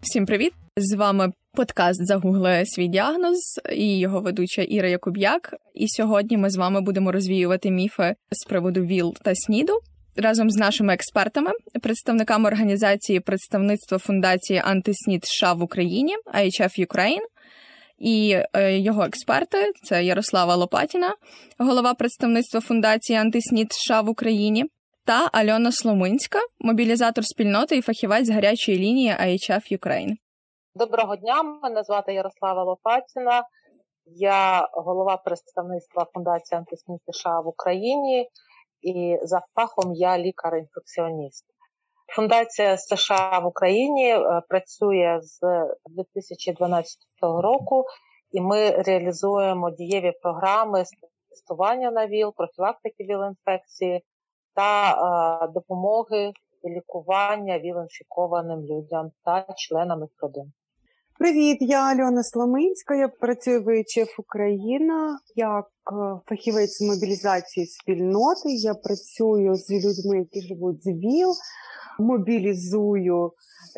Всім привіт! З вами подкаст Загугли свій діагноз і його ведуча Іра Якуб'як. І сьогодні ми з вами будемо розвіювати міфи з приводу ВІЛ та СНІДу разом з нашими експертами, представниками організації представництва фундації антиснід США в Україні IHF Ukraine, і е, його експерти це Ярослава Лопатіна, голова представництва фундації антиснід США в Україні, та Альона Сломинська, мобілізатор спільноти і фахівець гарячої лінії IHF Ukraine. Доброго дня, мене звати Ярослава Лопатіна. Я голова представництва фундації антиснід США в Україні і за фахом я лікар-інфекціоніст. Фундація США в Україні е, працює з 2012 року, і ми реалізуємо дієві програми з тестування на ВІЛ, профілактики ВІЛ-інфекції та е, допомоги і лікування ВІЛ-інфікованим людям та членам їх родин. Привіт, я Альона Сломинська. Я працюю в ІЧФ Україна як е, фахівець мобілізації спільноти. Я працюю з людьми, які живуть з ВІЛ, мобілізую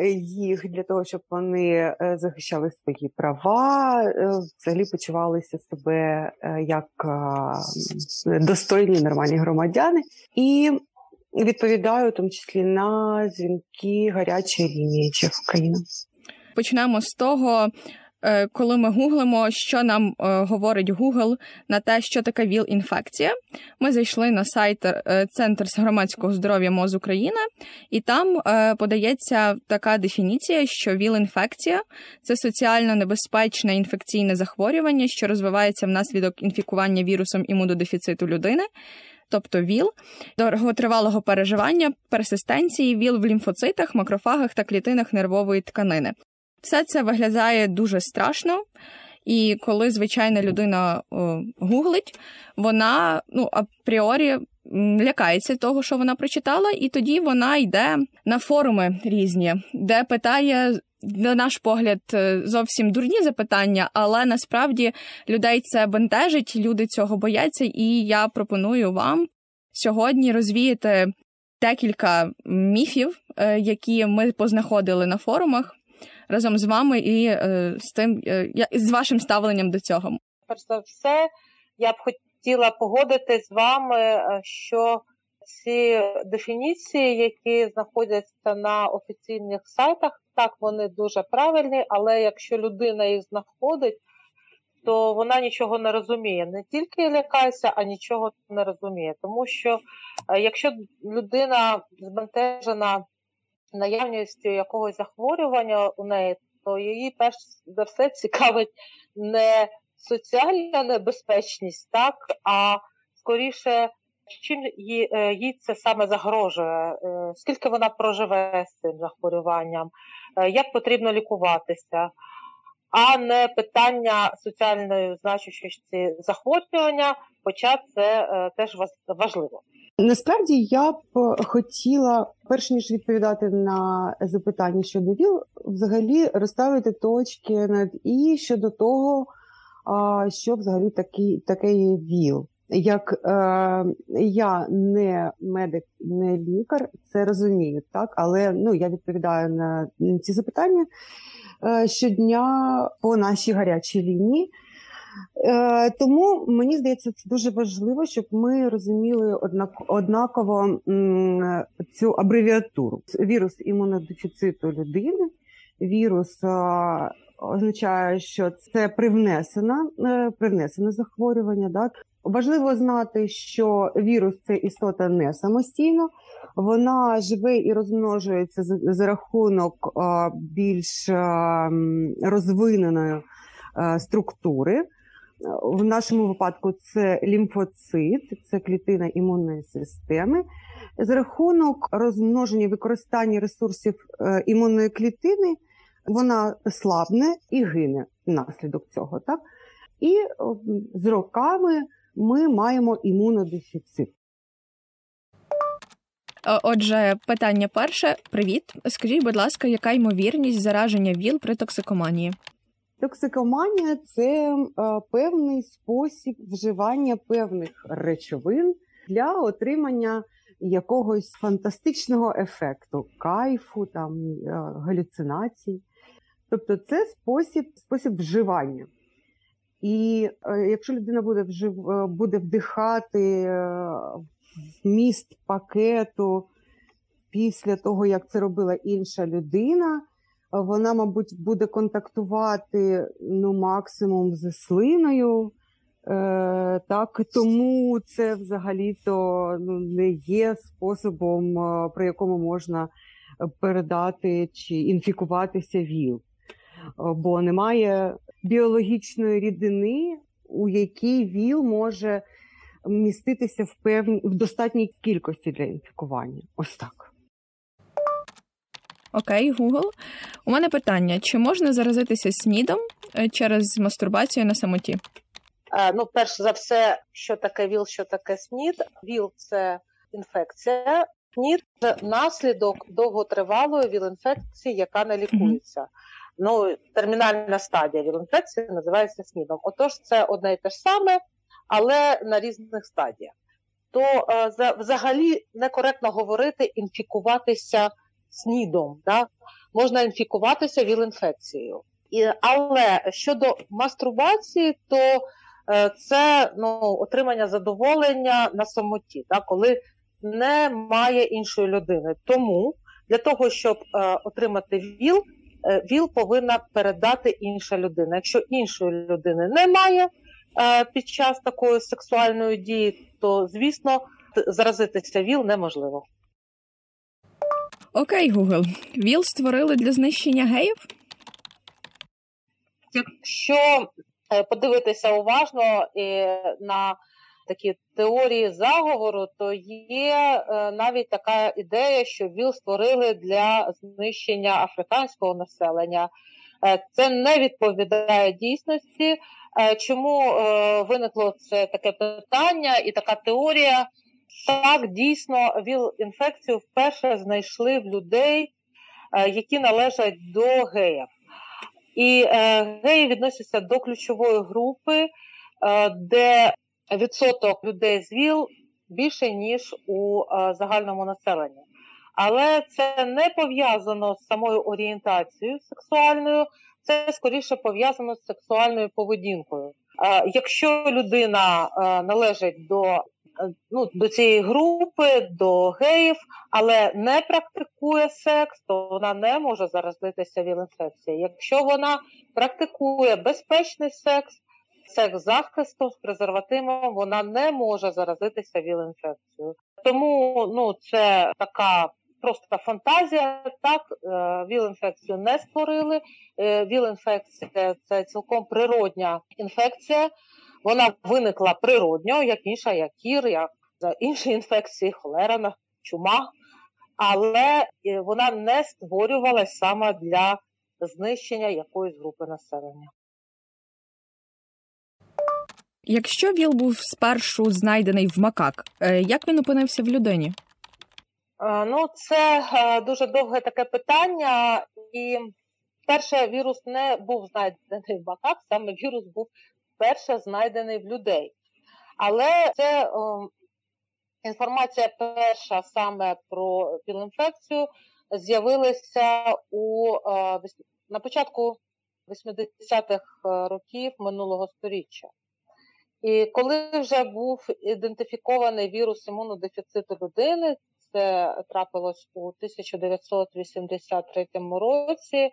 їх для того, щоб вони е, захищали свої права, взагалі почувалися себе як достойні нормальні громадяни. І відповідаю в тому числі на дзвінки гарячої лінії в країну. почнемо з того. Е, коли ми гуглимо, що нам е, говорить Google на те, що таке ВІЛ-інфекція, ми зайшли на сайт е, Центр з громадського здоров'я МОЗ України, і там подається така дефініція, що ВІЛ-інфекція це соціально небезпечне інфекційне захворювання, що розвивається внаслідок інфікування вірусом імунодефіциту людини. Тобто ВІЛ, довготривалого переживання, персистенції, ВІЛ в лімфоцитах, макрофагах та клітинах нервової тканини. Все це виглядає дуже страшно. І коли звичайна людина о, гуглить, вона ну апріорі лякається того, що вона прочитала, і тоді вона йде на форуми різні, де питає. На наш погляд, е, зовсім дурні запитання, але насправді людей це бентежить, люди цього бояться, і я пропоную вам сьогодні розвіяти декілька міфів, е, які ми познаходили на форумах разом з вами і е, з тим, е, з вашим ставленням до цього. Перш за все, я б хотіла погодити з вами, е, що ці дефініції, які знаходяться на офіційних сайтах, так вони дуже правильні, але якщо людина їх знаходить, то вона нічого не розуміє. Не тільки лякається, а нічого не розуміє. Тому що якщо людина збентежена наявністю якогось захворювання у неї, то її перш за все цікавить не соціальна небезпечність, так, а скоріше, чим їй, е, це саме загрожує, е, скільки вона проживе з цим захворюванням, е, як потрібно лікуватися. А не питання соціальної значущості захворювання, хоча це е, теж важливо. Насправді я б хотіла, перш ніж відповідати на запитання щодо ВІЛ, взагалі розставити точки над і щодо того, що взагалі такі, таке є ВІЛ. Як е, я не медик, не лікар, це розумію, так, але ну я відповідаю на ці запитання е, щодня по нашій гарячій лінії. Е, тому мені здається, це дуже важливо, щоб ми розуміли однаково цю абревіатуру. Вірус імунодефіциту людини, вірус означає, що це привнесена, е, привнесене захворювання. Так? Важливо знати, що вірус це істота не самостійно, вона живе і розмножується за рахунок більш розвиненої е, структури. В нашому випадку це лімфоцит, це клітина імунної системи. За рахунок розмноження використання ресурсів е, імунної клітини, вона слабне і гине внаслідок цього. Так? І з роками ми маємо імунодефіцит. Отже, питання перше: привіт. Скажіть, будь ласка, яка ймовірність зараження ВІЛ при токсикоманії? Токсикоманія це е, певний спосіб вживання певних речовин для отримання якогось фантастичного ефекту, кайфу, там е, галюцинацій. Тобто, це спосіб, спосіб вживання. І е, якщо людина буде вжив, буде вдихати вміст пакету після того, як це робила інша людина, вона, мабуть, буде контактувати ну, максимум з слиною. Е, так, Тому це взагалі-то ну, не є способом, е, про якому можна передати чи інфікуватися ВІЛ, бо немає біологічної рідини, у якій ВІЛ може міститися в певній в достатній кількості для інфікування. Ось так. Окей, Google. У мене питання: чи можна заразитися снідом е, через мастурбацію на самоті? Е, ну, перш за все, що таке ВІЛ, що таке СНІД. ВІЛ це інфекція. СНІД це наслідок довготривалої ВІЛ-інфекції, яка не лікується. Ну, термінальна стадія ВІЛ-інфекції називається СНІДом. Отож, це одне і те ж саме, але на різних стадіях. То е, взагалі некоректно говорити інфікуватися снідом. Да? Можна інфікуватися ВІЛ-інфекцією. Але щодо мастурбації, то е, це ну, отримання задоволення на самоті, да? коли немає іншої людини. Тому для того, щоб е, отримати ВІЛ, е, ВІЛ повинна передати інша людина. Якщо іншої людини немає е, під час такої сексуальної дії, то звісно заразитися ВІЛ неможливо. Окей, Google. ВІЛ створили для знищення геїв? Якщо е, подивитися уважно на такі теорії заговору, то є е, навіть така ідея, що ВІЛ створили для знищення африканського населення. Е, це не відповідає дійсності. Чому виникло це таке питання і така теорія? Так, дійсно, ВІЛ-інфекцію вперше знайшли в людей, е, які належать до геїв. І е, геї відносяться до ключової групи, е, де відсоток людей з ВІЛ більше, ніж у загальному населенні. Але це не пов'язано з самою орієнтацією сексуальною, це скоріше пов'язано з сексуальною поведінкою. Якщо людина належить до ну, до цієї групи, до геїв, але не практикує секс, то вона не може заразитися ВІЛ-інфекцією. Якщо вона практикує безпечний секс, секс захисту з презервативом, вона не може заразитися ВІЛ-інфекцією. Тому ну, це така. Просто фантазія, так, е, ВІЛ-інфекцію не створили. Е, ВІЛ-інфекція це цілком природня інфекція, вона виникла природньо, як інша, як кір, як інші інфекції, холера, чума, але е, вона не створювалася саме для знищення якоїсь групи населення. Якщо ВІЛ був спершу знайдений в макак, е, як він опинився в людині? Е, ну, це дуже довге таке питання, і перше вірус не був знайдений в макак, саме вірус був вперше знайдений в людей. Але це о, інформація перша саме про пілінфекцію з'явилася у о, на початку 80-х років минулого століття. І коли вже був ідентифікований вірус імунодефіциту людини, це трапилось у 1983 році,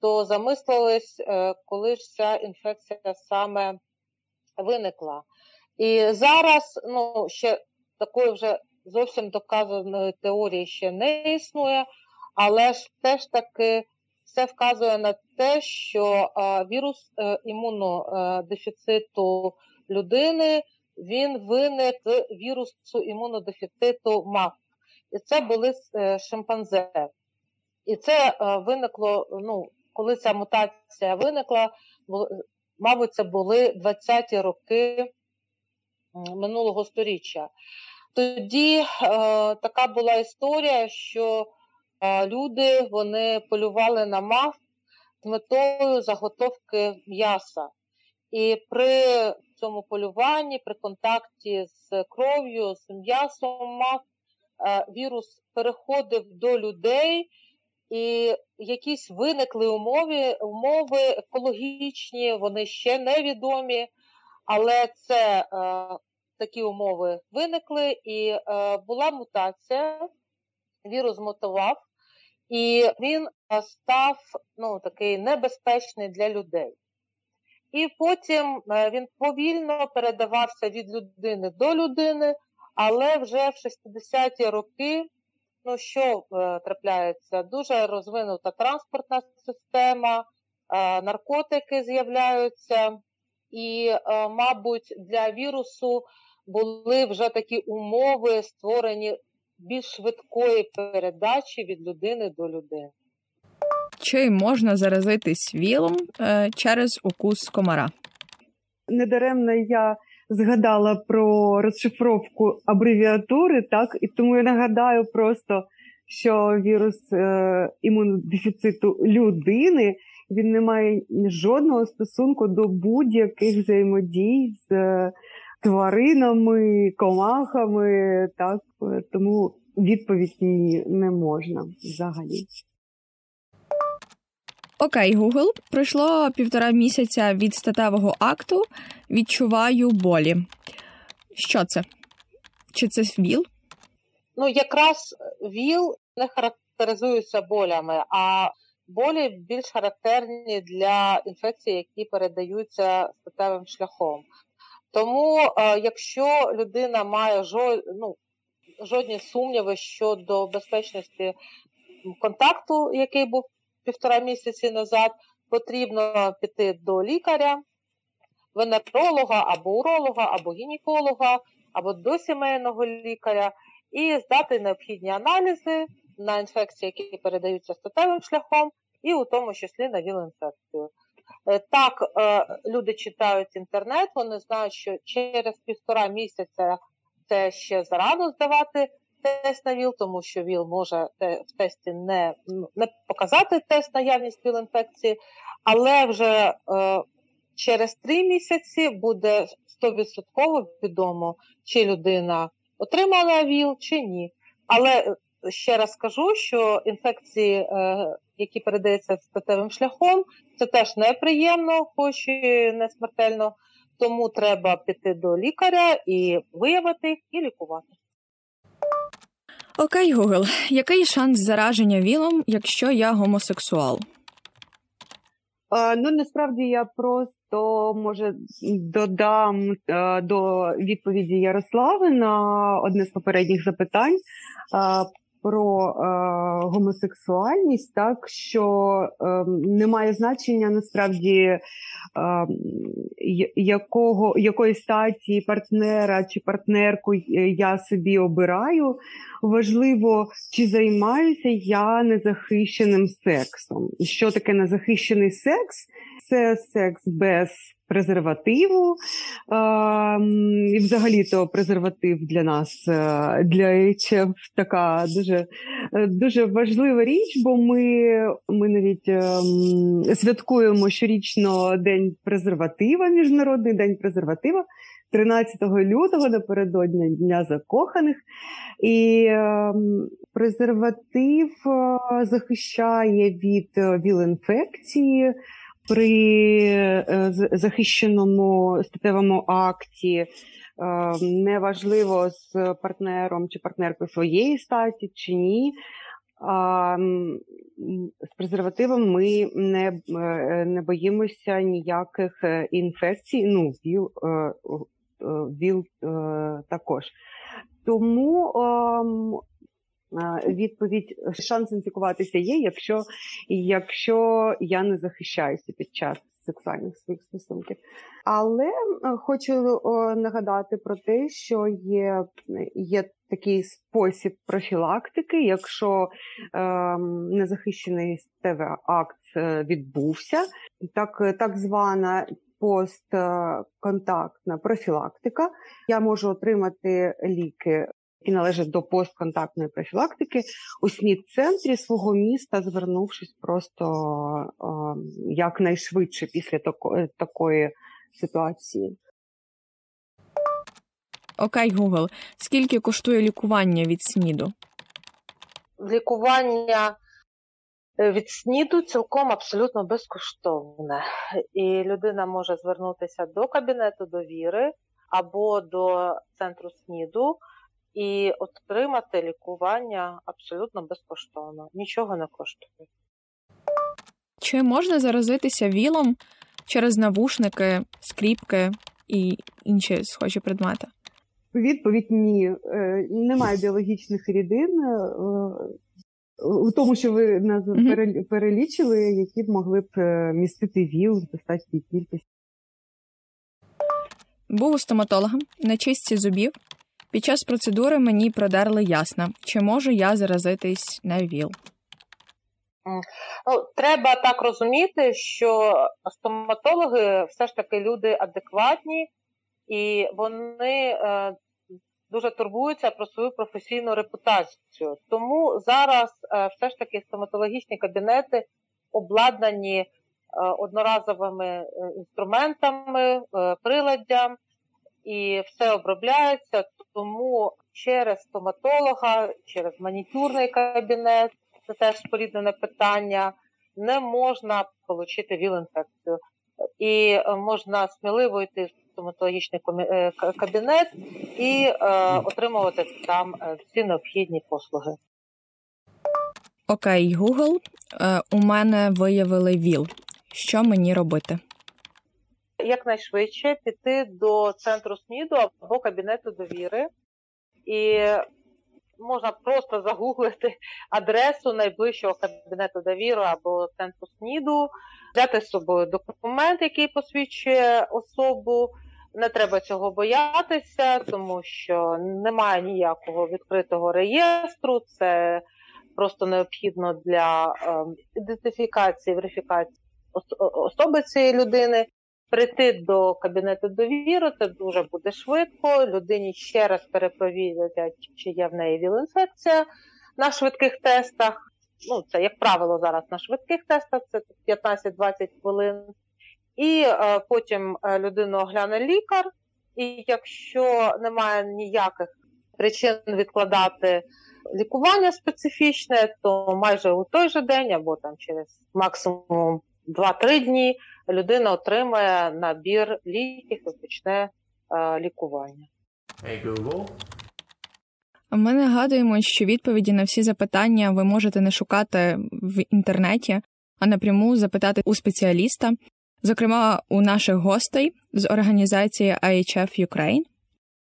то замислились, е, коли ж ця інфекція саме виникла. І зараз ну, ще такої вже зовсім доказаної теорії ще не існує, але ж теж таки все вказує на те, що вірус е, імунодефіциту людини він виник з вірусу імунодефіциту МАФ. І це були е, шимпанзе. І це е, виникло ну, коли ця мутація виникла, мабуть, це були 20-ті роки минулого століття. Тоді е, така була історія, що е, люди вони полювали на мав з метою заготовки м'яса. І при цьому полюванні, при контакті з кров'ю, з м'ясом мав, вірус переходив до людей, і якісь виникли умови, умови екологічні, вони ще невідомі, але це е, такі умови виникли, і е, була мутація, вірус мутував, і він став ну, такий небезпечний для людей. І потім е, він повільно передавався від людини до людини, але вже в 60-ті роки, ну що е, трапляється, дуже розвинута транспортна система, е, наркотики з'являються, і, е, мабуть, для вірусу були вже такі умови створені більш швидкої передачі від людини до людини. Чи можна заразитись вілом е, через укус комара? Недаремно я згадала про розшифровку абревіатури, так і тому я нагадаю просто, що вірус е, імунодефіциту людини він не має жодного стосунку до будь-яких взаємодій з е, тваринами, комахами, так тому відповідь ні не можна взагалі. Окей, Google. Пройшло півтора місяця від статевого акту. Відчуваю болі. Що це? Чи це ВІЛ? Ну, якраз ВІЛ не характеризується болями, а болі більш характерні для інфекцій, які передаються статевим шляхом. Тому, е, якщо людина має ну, жодні сумніви щодо безпечності контакту, який був півтора місяці назад, потрібно піти до лікаря, венеролога або уролога, або гінеколога, або до сімейного лікаря і здати необхідні аналізи на інфекції, які передаються статевим шляхом, і у тому числі на віл-інфекцію. Е, так, е, люди читають інтернет, вони знають, що через півтора місяця це ще зарано здавати тест на ВІЛ, тому що ВІЛ може в тесті не ну, не показати тест наявність ВІЛ-інфекції, але вже е, через три місяці буде 100% відомо, чи людина отримала ВІЛ, чи ні. Але ще раз скажу, що інфекції, е, які передаються статевим шляхом, це теж неприємно, хоч і не смертельно. Тому треба піти до лікаря і виявити їх, і лікувати. Окей, Гугл, який шанс зараження вілом, якщо я гомосексуал? Ну насправді я просто може додам а, до відповіді Ярослави на одне з попередніх запитань. Про е, гомосексуальність, так що е, немає значення насправді е, якого, якої статі партнера чи партнерку я собі обираю. Важливо, чи займаюся я незахищеним сексом. Що таке незахищений секс? Це секс без презервативу. І взагалі-то презерватив для нас, е, для HF така дуже е, дуже важлива річ, бо ми ми навіть ем, святкуємо щорічно День презерватива, Міжнародний день презерватива. 13 лютого напередодні Дня закоханих, і е, презерватив е, захищає від віл-інфекції, при е, захищеному статевому акті. Е, неважливо з партнером чи партнеркою своєї статі чи ні. З презервативом ми не е, не боїмося ніяких інфекцій, ну, ВІЛ, ВІЛ також. Тому відповідь шанс інфікуватися є, якщо якщо я не захищаюся під час сексуальних своїх стосунків. Але е, хочу нагадати про те, що є є такий спосіб профілактики, якщо е, незахищений ств акт е, відбувся, так, так звана. Постконтактна профілактика, я можу отримати ліки які належать до постконтактної профілактики у СНІД-центрі свого міста, звернувшись просто якнайшвидше після тако, такої ситуації. Окей, Google, скільки коштує лікування від СНІДу? Лікування е, від СНІДу цілком абсолютно безкоштовне. І людина може звернутися до кабінету довіри або до центру СНІДу і отримати лікування абсолютно безкоштовно. Нічого не коштує. Чи можна заразитися вілом через навушники, скріпки і інші схожі предмети? Відповідь ні. Е, Немає біологічних рідин е, у тому, що ви нас перелічили, які б могли б е, містити ВІЛ в достатній кількості. Був у стоматолога на чистці зубів. Під час процедури мені продерли ясна, чи можу я заразитись на ВІЛ. Ну, треба так розуміти, що стоматологи все ж таки люди адекватні, і вони е, дуже турбуються про свою професійну репутацію. Тому зараз е, все ж таки стоматологічні кабінети обладнані е, одноразовими інструментами, приладдям, і все обробляється. Тому через стоматолога, через манікюрний кабінет це теж споріднене питання, не можна отримати ВІЛ-інфекцію. І е, можна сміливо йти в стоматологічний е, кабінет і е, отримувати там всі необхідні послуги. Окей, Google, у мене виявили ВІЛ. Що мені робити? Якнайшвидше піти до центру СНІДу або кабінету довіри, і можна просто загуглити адресу найближчого кабінету довіри або центру СНІДу, взяти з собою документ, який посвідчує особу. Не треба цього боятися, тому що немає ніякого відкритого реєстру. Це просто необхідно для ем, ідентифікації, верифікації особи цієї людини. Прийти до кабінету довіри, це дуже буде швидко. Людині ще раз перепровірять, чи є в неї ВІЛ-інфекція на швидких тестах. Ну, це, як правило, зараз на швидких тестах, це 15-20 хвилин. І е, потім е, людину огляне лікар, і якщо немає ніяких причин відкладати лікування специфічне, то майже у той же день або там через максимум 2-3 дні людина отримає набір ліків і почне е, лікування. Hey Google, Ми нагадуємо, що відповіді на всі запитання ви можете не шукати в інтернеті, а напряму запитати у спеціаліста, зокрема у наших гостей з організації IHF Ukraine.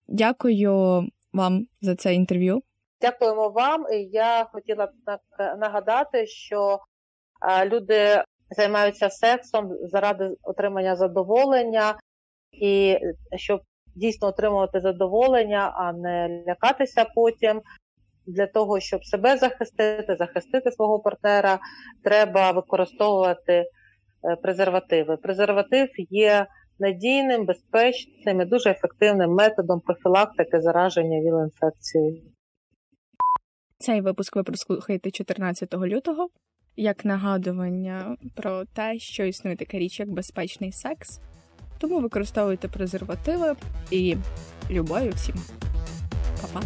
Дякую вам за це інтерв'ю. Дякуємо вам. Я хотіла б нагадати, що е, люди займаються сексом заради отримання задоволення, і щоб дійсно отримувати задоволення, а не лякатися потім. Для того, щоб себе захистити, захистити свого партнера, треба використовувати е, презервативи. Презерватив є надійним, безпечним і дуже ефективним методом профілактики зараження ВІЛ-інфекцією. Цей випуск ви прослухаєте 14 лютого як нагадування про те, що існує така річ, як безпечний секс. Тому використовуйте презервативи і любові всім. Па-па!